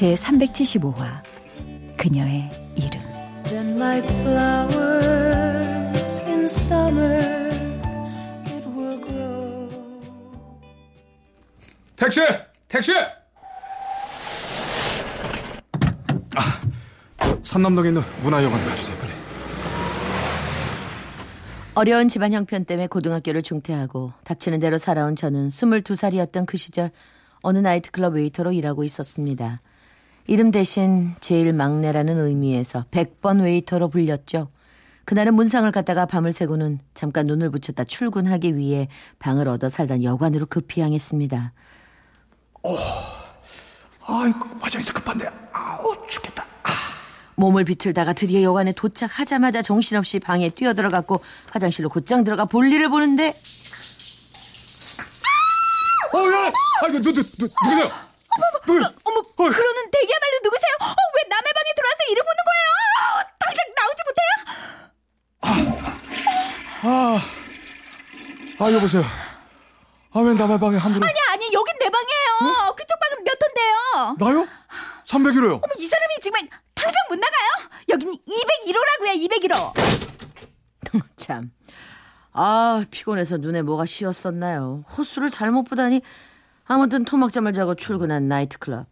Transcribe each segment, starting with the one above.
제 375화 그녀의 이름 택시! 택시! 아, 산남동에 있는 문화여관 가주세요 빨리 어려운 집안 형편 때문에 고등학교를 중퇴하고 닥치는 대로 살아온 저는 22살이었던 그 시절 어느 나이트클럽 웨이터로 일하고 있었습니다. 이름 대신 제일 막내라는 의미에서 100번 웨이터로 불렸죠. 그날은 문상을 갖다가 밤을 새고는 잠깐 눈을 붙였다 출근하기 위해 방을 얻어 살던 여관으로 급히 향했습니다. 아이고 화장실 급한데 아우 죽겠다 몸을 비틀다가 드디어 여관에 도착하자마자 정신없이 방에 뛰어들어갔고 화장실로 곧장 들어가 볼일을 보는데 어 야 아이고 누, 누, 누, 누구세요? 누구 어머 그러는 대기야말로 누구세요? 어, 왜 남의 방에 들어와서 이를 보는 거예요? 당장 나오지 못해요? 아 여보세요 아 왜 남의 방에 함부로 아니 아니 여긴 내 방이에요. 그쪽 방은 몇 톤데요? 나요? 301호요 어머 이 사람이 정말 당장 못 나가요? 여기는 201호라고요 201호. 참. 아, 피곤해서 눈에 뭐가 씌었었나요? 호수를 잘못 보다니. 아무튼 토막잠을 자고 출근한 나이트클럽.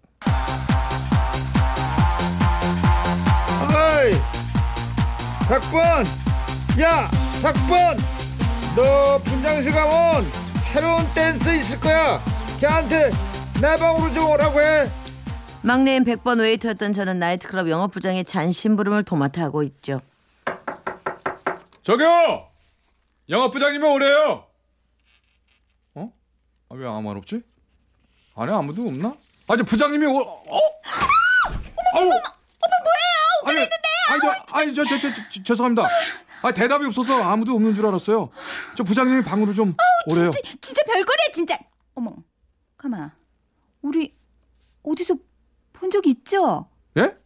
어이! 백번! 야! 백번! 너 분장실 가면 새로운 댄서 있을 거야. 걔한테 내 방으로 좀 오라고 해. 막내인 100번 웨이터였던 저는 나이트클럽 영업부장의 잔심부름을 도맡아 하고 있죠. 저기요 영업부장님이 오래요 어? 아, 왜 아무 말 없지? 안에 아무도 없나? 아저 부장님이 오 어? 어머 어머 어머 뭐예요 있는데 아니 저 아니 저저 저 죄송합니다 아 대답이 없어서 아무도 없는 줄 알았어요 저 부장님이 방으로 좀 오래요 진짜, 진짜 별거래 진짜. 어머 가마 우리 어디서 본 적 있죠? 예?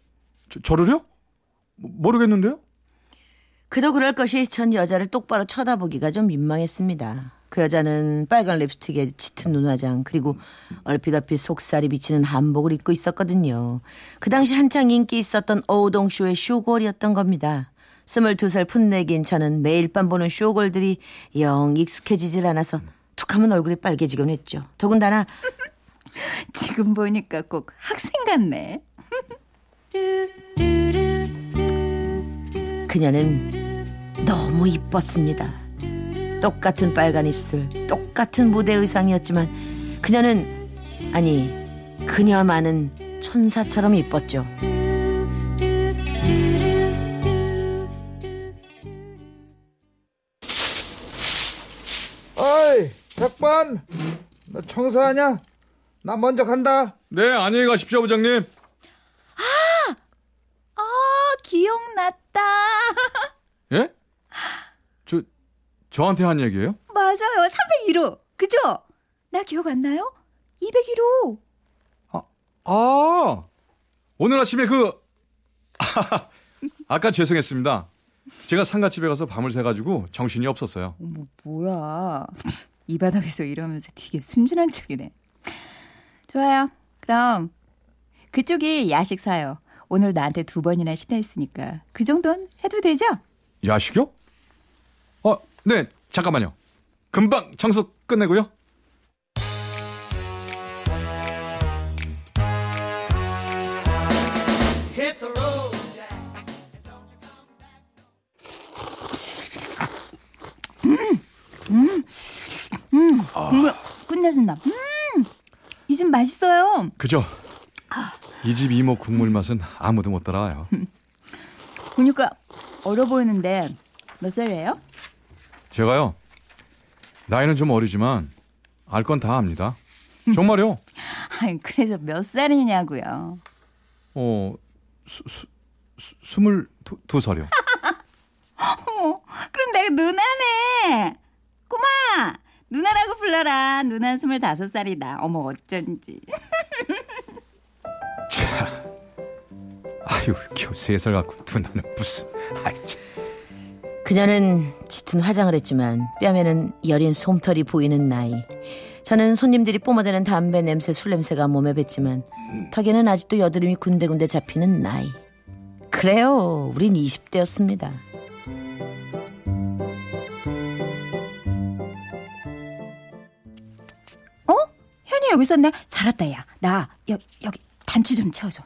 저, 저를요? 모- 모르겠는데요? 그도 그럴 것이 전 여자를 똑바로 쳐다보기가 좀 민망했습니다. 그 여자는 빨간 립스틱에 짙은 눈화장 그리고 얼핏 얼핏 속살이 비치는 한복을 입고 있었거든요. 그 당시 한창 인기 있었던 어우동쇼의 쇼골이었던 겁니다. 22살 풋내긴 저는 매일 밤 보는 쇼골들이 영 익숙해지질 않아서 툭하면 얼굴이 빨개지곤 했죠. 더군다나 지금 보니까 꼭 학생 같네. 그녀는 너무 이뻤습니다. 똑같은 빨간 입술, 똑같은 무대 의상이었지만 그녀는 아니 그녀만은 천사처럼 이뻤죠. 어이! 백번! 너 청소하냐? 나 먼저 간다. 네 안녕히 가십시오 부장님 아 기억났다. 예? 저 저한테 한 얘기예요? 맞아요 301호 그죠? 나 기억 안 나요? 201호. 아, 오늘 아침에 그, 아까 죄송했습니다. 제가 상가집에 가서 밤을 새가지고 정신이 없었어요. 어머 뭐야 이 바닥에서 이러면서 되게 순진한 척이네. 좋아요. 그럼 그쪽이 야식 사요. 오늘 나한테 두 번이나 신뢰했으니까 그 정도는 해도 되죠? 야식이요? 어, 네, 잠깐만요. 금방 청소 끝내고요. 국물 끝내준다. 음, 이 집 맛있어요. 그죠? 이 집 이모 국물 맛은 아무도 못 따라와요. 보니까 어려 보이는데 몇 살이에요? 제가요, 나이는 좀 어리지만 알 건 다 압니다. 정말요. 아니, 그래서 몇 살이냐고요. 어, 수, 수, 수, 스물 두, 두 살이요. 어머, 그럼 내가 누나네. 꼬마, 누나라고 불러라. 누나 스물다섯 살이다. 어머, 어쩐지. 아유, 겨우 세살 갖고 누나는 무슨. 아이, 참. 그녀는 짙은 화장을 했지만 뺨에는 여린 솜털이 보이는 나이. 저는 손님들이 뿜어대는 담배 냄새, 술 냄새가 몸에 뱄지만 턱에는 아직도 여드름이 군데군데 잡히는 나이. 그래요, 우린 20대였습니다. 어? 현이 여기 있었네. 잘했다, 야. 나, 여, 여기 단추 좀 채워줘.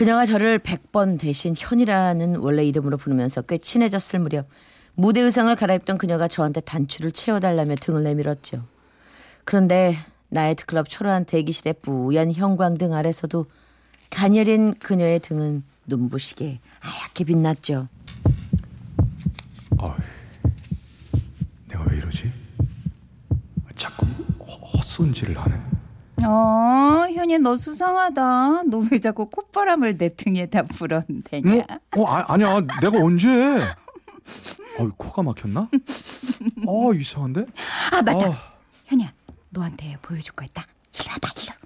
그녀가 저를 100번 대신 현이라는 원래 이름으로 부르면서 꽤 친해졌을 무렵 무대 의상을 갈아입던 그녀가 저한테 단추를 채워달라며 등을 내밀었죠. 그런데 나이트클럽 초라한 대기실의 뿌연 형광등 아래서도 가녀린 그녀의 등은 눈부시게 하얗게 빛났죠. 어이, 내가 왜 이러지? 자꾸 헛- 헛손질을 하네. 어, 현이 너 수상하다. 너 왜 자꾸 콧바람을 내 등에다 불어대냐? 어, 아, 아니야. 내가 언제? 어이, 코가 막혔나? 어, 이상한데? 아, 맞다. 어. 현이야, 너한테 보여줄 거 있다. 이리 와봐, 이리 와.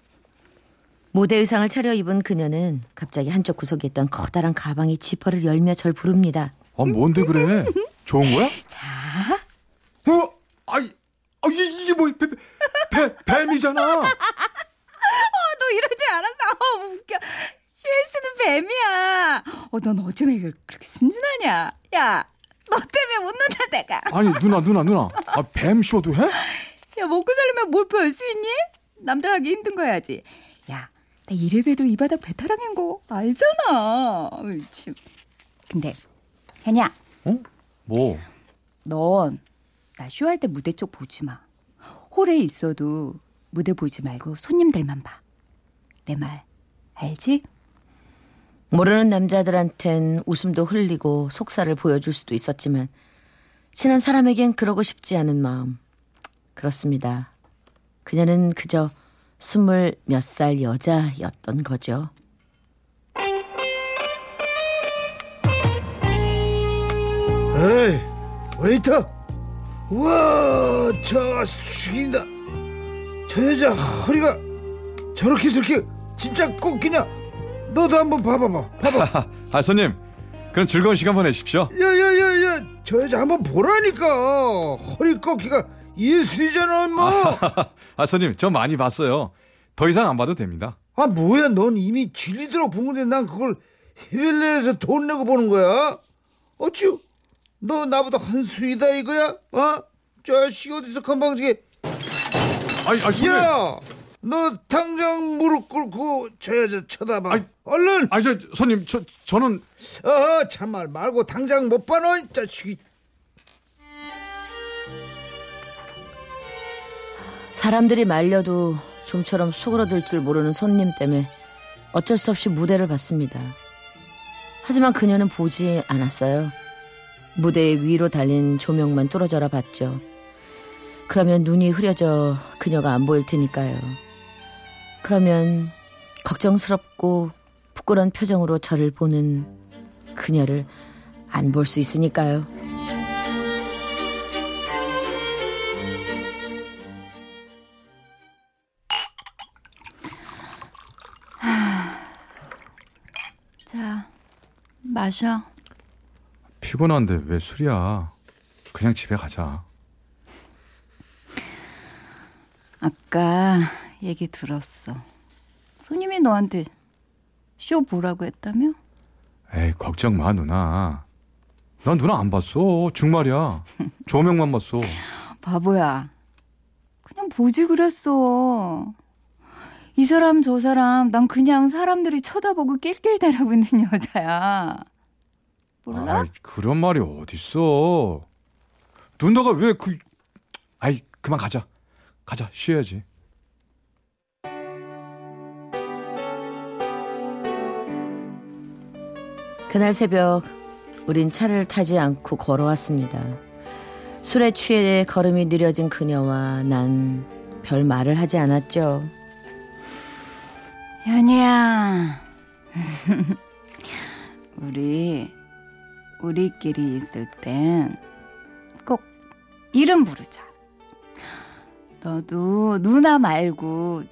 무대 의상을 차려 입은 그녀는 갑자기 한쪽 구석에 있던 커다란 가방의 지퍼를 열며 절 부릅니다. 아, 뭔데 그래? 좋은 거야? 자, 어? 아이, 아, 이게, 이게 뭐, 배, 배, 뱀이잖아. 너 이러지 않았어. 어, 웃겨. 슈에스는 뱀이야. 어, 넌 어쩌면 이걸 그렇게 순진하냐? 야, 너 때문에 웃는다, 내가. 아니, 누나, 누나, 누나. 아, 뱀 쇼도 해? 야, 먹고 살려면 뭘별수 있니? 남들 하기 힘든 거 해야지. 야, 나 이래봬도 이 바닥 배타랑인 거 알잖아. 어이, 참. 근데, 현이야, 어? 뭐? 넌 나 쇼할 때 무대 쪽 보지 마. 홀에 있어도 무대 보지 말고 손님들만 봐. 내 말 알지? 모르는 남자들한텐 웃음도 흘리고 속살을 보여줄 수도 있었지만 친한 사람에겐 그러고 싶지 않은 마음. 그렇습니다. 그녀는 그저 스물 몇 살 여자였던 거죠. 에이 웨이터 우와 저 아저씨 죽인다 저 여자 허리가 저렇게 저렇게 진짜 꺾이냐 너도 한번 봐봐봐 봐봐 아, 손님. 그럼 즐거운 시간 보내십시오. 야야야야 저 여자 한번 보라니까 허리 꺾기가 예술이잖아 임마 아, 손님, 저 많이 봤어요. 더 이상 안 봐도 됩니다. 아 뭐야 넌 이미 질리도록 본 건데 난 그걸 히벨레에서 돈 내고 보는 거야 어쭈 너 나보다 한 수이다 이거야 어? 저 아저씨 어디서 건방지게 아이, 아, 손님. 야, 너 당장 무릎 꿇고 저 여자 쳐다봐. 아이. 얼른. 아, 저, 손님, 저, 저는. 어, 참말 말고 당장 못 봐너 이 자식이. 사람들이 말려도 좀처럼 수그러들 줄 모르는 손님 때문에 어쩔 수 없이 무대를 봤습니다. 하지만 그녀는 보지 않았어요. 무대 위로 달린 조명만 뚫어져라 봤죠. 그러면 눈이 흐려져 그녀가 안 보일 테니까요. 그러면 걱정스럽고 부끄러운 표정으로 저를 보는 그녀를 안 볼 수 있으니까요. 자, 마셔. 피곤한데 왜 술이야? 그냥 집에 가자. 아까 얘기 들었어. 손님이 너한테 쇼 보라고 했다며? 에이, 걱정 마, 누나. 난 누나 안 봤어. 정말이야. 조명만 봤어. 바보야. 그냥 보지 그랬어. 이 사람 저 사람 난 그냥 사람들이 쳐다보고 낄낄대라고 있는 여자야. 몰라? 아이, 그런 말이 어딨어. 누나가 왜 그, 아이, 그만 가자. 가자, 쉬어야지. 그날 새벽 우린 차를 타지 않고 걸어왔습니다. 술에 취해 걸음이 느려진 그녀와 난 별 말을 하지 않았죠. 현이야, 우리 우리끼리 있을 땐 꼭 이름 부르자. 너도 누나 말고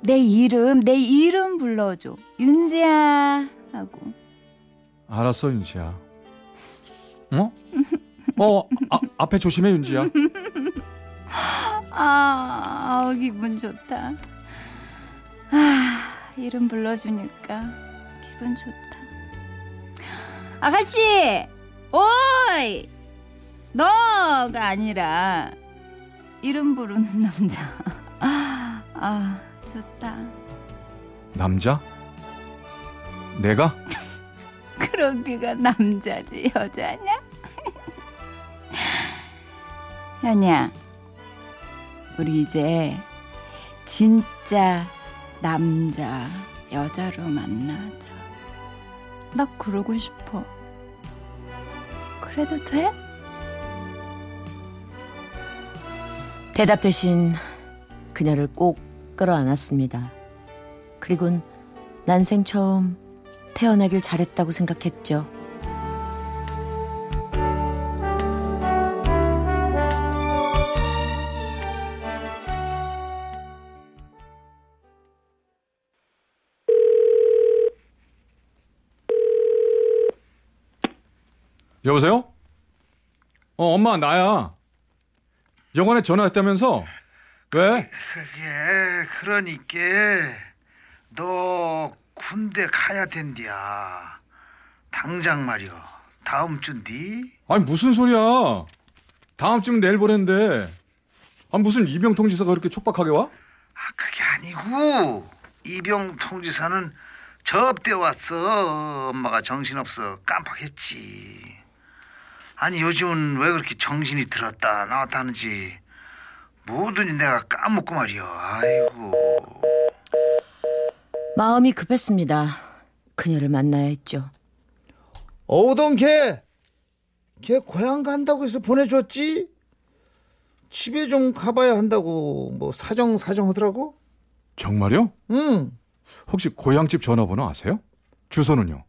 내 이름 내 이름 불러줘. 윤지야 하고. 알았어 윤지야. 어? 어 아, 앞에 조심해 윤지야. 아, 기분 좋다. 아, 이름 불러주니까 기분 좋다. 아가씨! 오이! 너가 아니라 이름 부르는 남자. 아, 아 좋다. 남자? 내가? 그럼 네가 남자지 여자냐? 현이야, 우리 이제 진짜 남자 여자로 만나자. 나 그러고 싶어. 그래도 돼? 대답 대신 그녀를 꼭 끌어안았습니다. 그리곤 난생 처음 태어나길 잘했다고 생각했죠. 여보세요? 어 엄마 나야. 영원에 전화했다면서? 왜? 그게 그러니까 너 군대 가야 된디야. 당장 말이여. 다음 주인디? 아니 무슨 소리야? 다음 주면 내일 보냈는데. 아 무슨 이병 통지서가 그렇게 촉박하게 와? 아 그게 아니고 이병 통지사는 접대 왔어. 엄마가 정신없어 깜빡했지. 아니 요즘은 왜 그렇게 정신이 들었다 나왔다 하는지 뭐든지 내가 까먹고 말이여. 아이고. 마음이 급했습니다. 그녀를 만나야 했죠. 오던 걔, 걔 고향 간다고 해서 보내줬지? 집에 좀 가봐야 한다고 뭐 사정 사정 하더라고? 정말요? 응. 혹시 고향집 전화번호 아세요? 주소는요?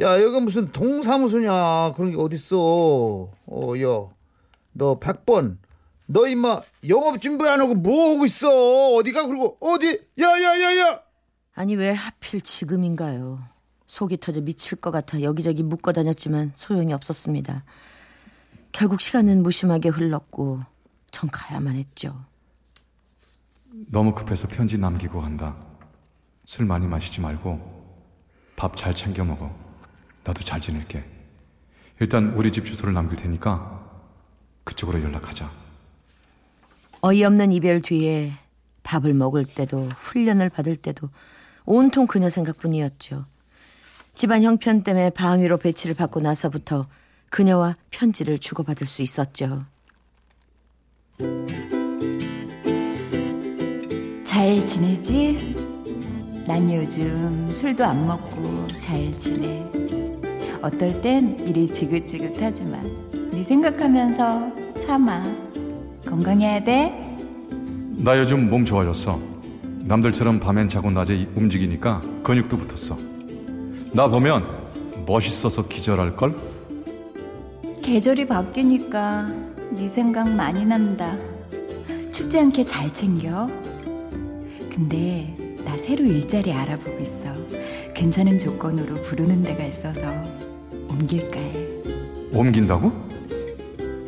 야, 여기 무슨 동사무소냐 그런 게 어딨어. 어, 야, 너 100번. 너 임마 영업 준비 안 하고 뭐 하고 있어? 어디가 그러고 어디? 야, 야, 야, 야. 아니 왜 하필 지금인가요? 속이 터져 미칠 것 같아 여기저기 묶어 다녔지만 소용이 없었습니다. 결국 시간은 무심하게 흘렀고 전 가야만 했죠. 너무 급해서 편지 남기고 간다. 술 많이 마시지 말고 밥 잘 챙겨 먹어. 나도 잘 지낼게. 일단 우리 집 주소를 남길 테니까 그쪽으로 연락하자. 어이없는 이별 뒤에 밥을 먹을 때도 훈련을 받을 때도 온통 그녀 생각뿐이었죠. 집안 형편 때문에 방위로 배치를 받고 나서부터 그녀와 편지를 주고받을 수 있었죠. 잘 지내지? 난 요즘 술도 안 먹고 잘 지내. 어떨 땐 일이 지긋지긋하지만 네 생각하면서 참아. 건강해야 돼. 나 요즘 몸 좋아졌어. 남들처럼 밤엔 자고 낮에 움직이니까 근육도 붙었어. 나 보면 멋있어서 기절할걸? 계절이 바뀌니까 네 생각 많이 난다. 춥지 않게 잘 챙겨. 근데 나 새로 일자리 알아보고 있어. 괜찮은 조건으로 부르는 데가 있어서 옮길까 해. 옮긴다고?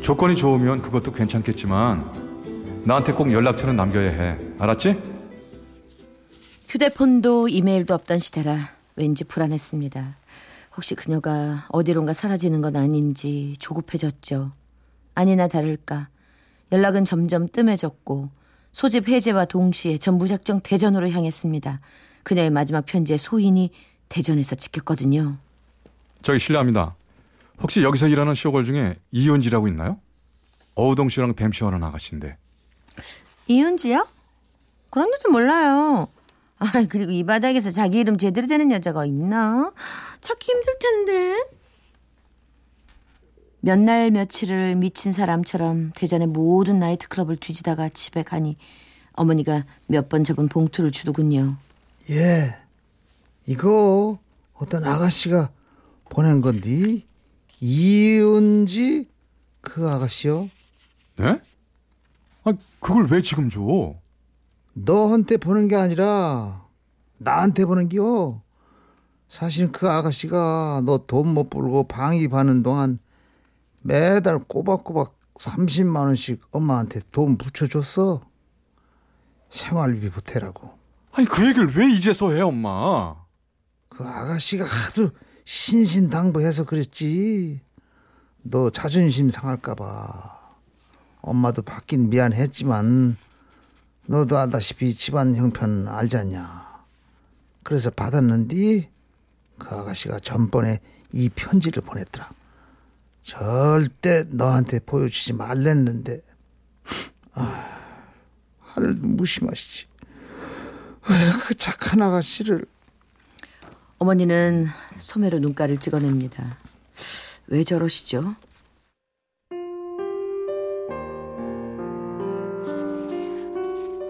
조건이 좋으면 그것도 괜찮겠지만 나한테 꼭 연락처는 남겨야 해. 알았지? 휴대폰도 이메일도 없던 시대라 왠지 불안했습니다. 혹시 그녀가 어디론가 사라지는 건 아닌지 조급해졌죠. 아니나 다를까 연락은 점점 뜸해졌고 소집 해제와 동시에 전부작정 대전으로 향했습니다. 그녀의 마지막 편지의 소인이 대전에서 찍혔거든요. 저기 실례합니다. 혹시 여기서 일하는 쇼걸 중에 이윤지라고 있나요? 어우동 씨랑 뱀 씨하는 아가씨인데. 이윤지요? 그런 여자 몰라요. 아 그리고 이 바닥에서 자기 이름 제대로 되는 여자가 있나? 찾기 힘들 텐데. 몇 날 며칠을 미친 사람처럼 대전의 모든 나이트클럽을 뒤지다가 집에 가니 어머니가 몇 번 접은 봉투를 주더군요. 예. 이거 어떤 아가씨가 보낸 건디 이은지 그 아가씨요 네? 아, 그걸 왜 지금 줘? 너한테 보낸 게 아니라 나한테 보낸 기요 사실 그 아가씨가 너 돈 못 벌고 방입하는 동안 매달 꼬박꼬박 30만 원씩 엄마한테 돈 붙여줬어 생활비 보태라고 아니, 그 얘기를 왜 이제서 해, 엄마? 그 아가씨가 하도 신신당부해서 그랬지. 너 자존심 상할까봐. 엄마도 받긴 미안했지만 너도 알다시피 집안 형편 알잖냐. 그래서 받았는데 그 아가씨가 전번에 이 편지를 보냈더라. 절대 너한테 보여주지 말랬는데 아, 하늘도 무심하시지. 왜그 착한 아가씨를 어머니는 소매로 눈가를 찍어냅니다. 왜 저러시죠?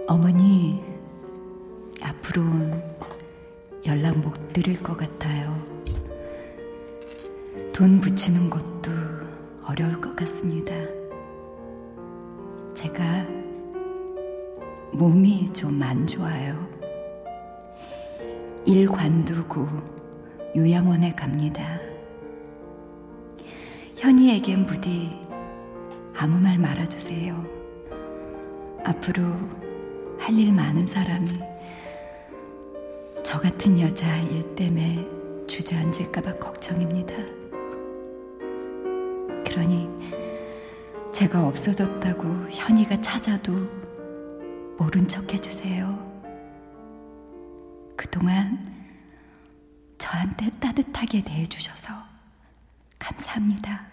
어머니, 앞으로는 연락 못 드릴 것 같아요. 돈 붙이는 것도 어려울 것 같습니다. 제가 몸이 좀 안 좋아요. 일 관두고 요양원에 갑니다. 현이에겐 부디 아무 말 말아주세요. 앞으로 할 일 많은 사람이 저 같은 여자 일 때문에 주저앉을까봐 걱정입니다. 그러니 제가 없어졌다고 현이가 찾아도 모른 척 해주세요. 그동안 저한테 따뜻하게 대해주셔서 감사합니다.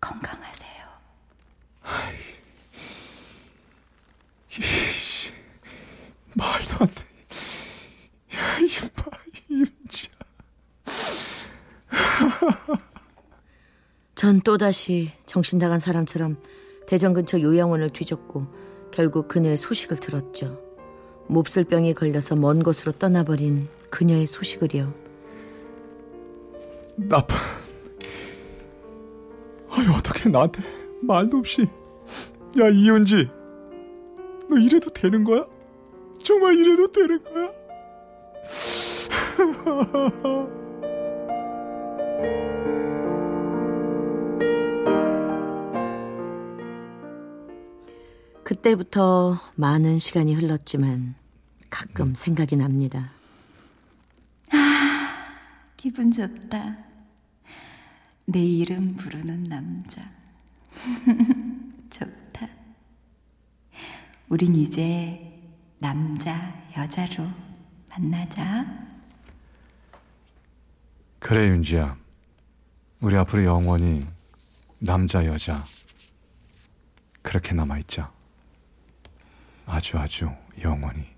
건강하세요. 돼. 야, 이마, 이은지야. 전 또다시 정신 나간 사람처럼 대전 근처 요양원을 뒤졌고 결국 그녀의 소식을 들었죠. 몹쓸 병에 걸려서 먼 곳으로 떠나버린 그녀의 소식을요. 나쁜. 아니, 어떻게 나한테 말도 없이. 야, 이은지. 너 이래도 되는 거야? 정말 이래도 되는 거야? 그때부터 많은 시간이 흘렀지만 가끔 생각이 납니다. 기분 좋다. 내 이름 부르는 남자. 좋다. 우린 이제 남자, 여자로 만나자. 그래, 윤지야. 우리 앞으로 영원히 남자, 여자. 그렇게 남아있자. 아주 아주 영원히.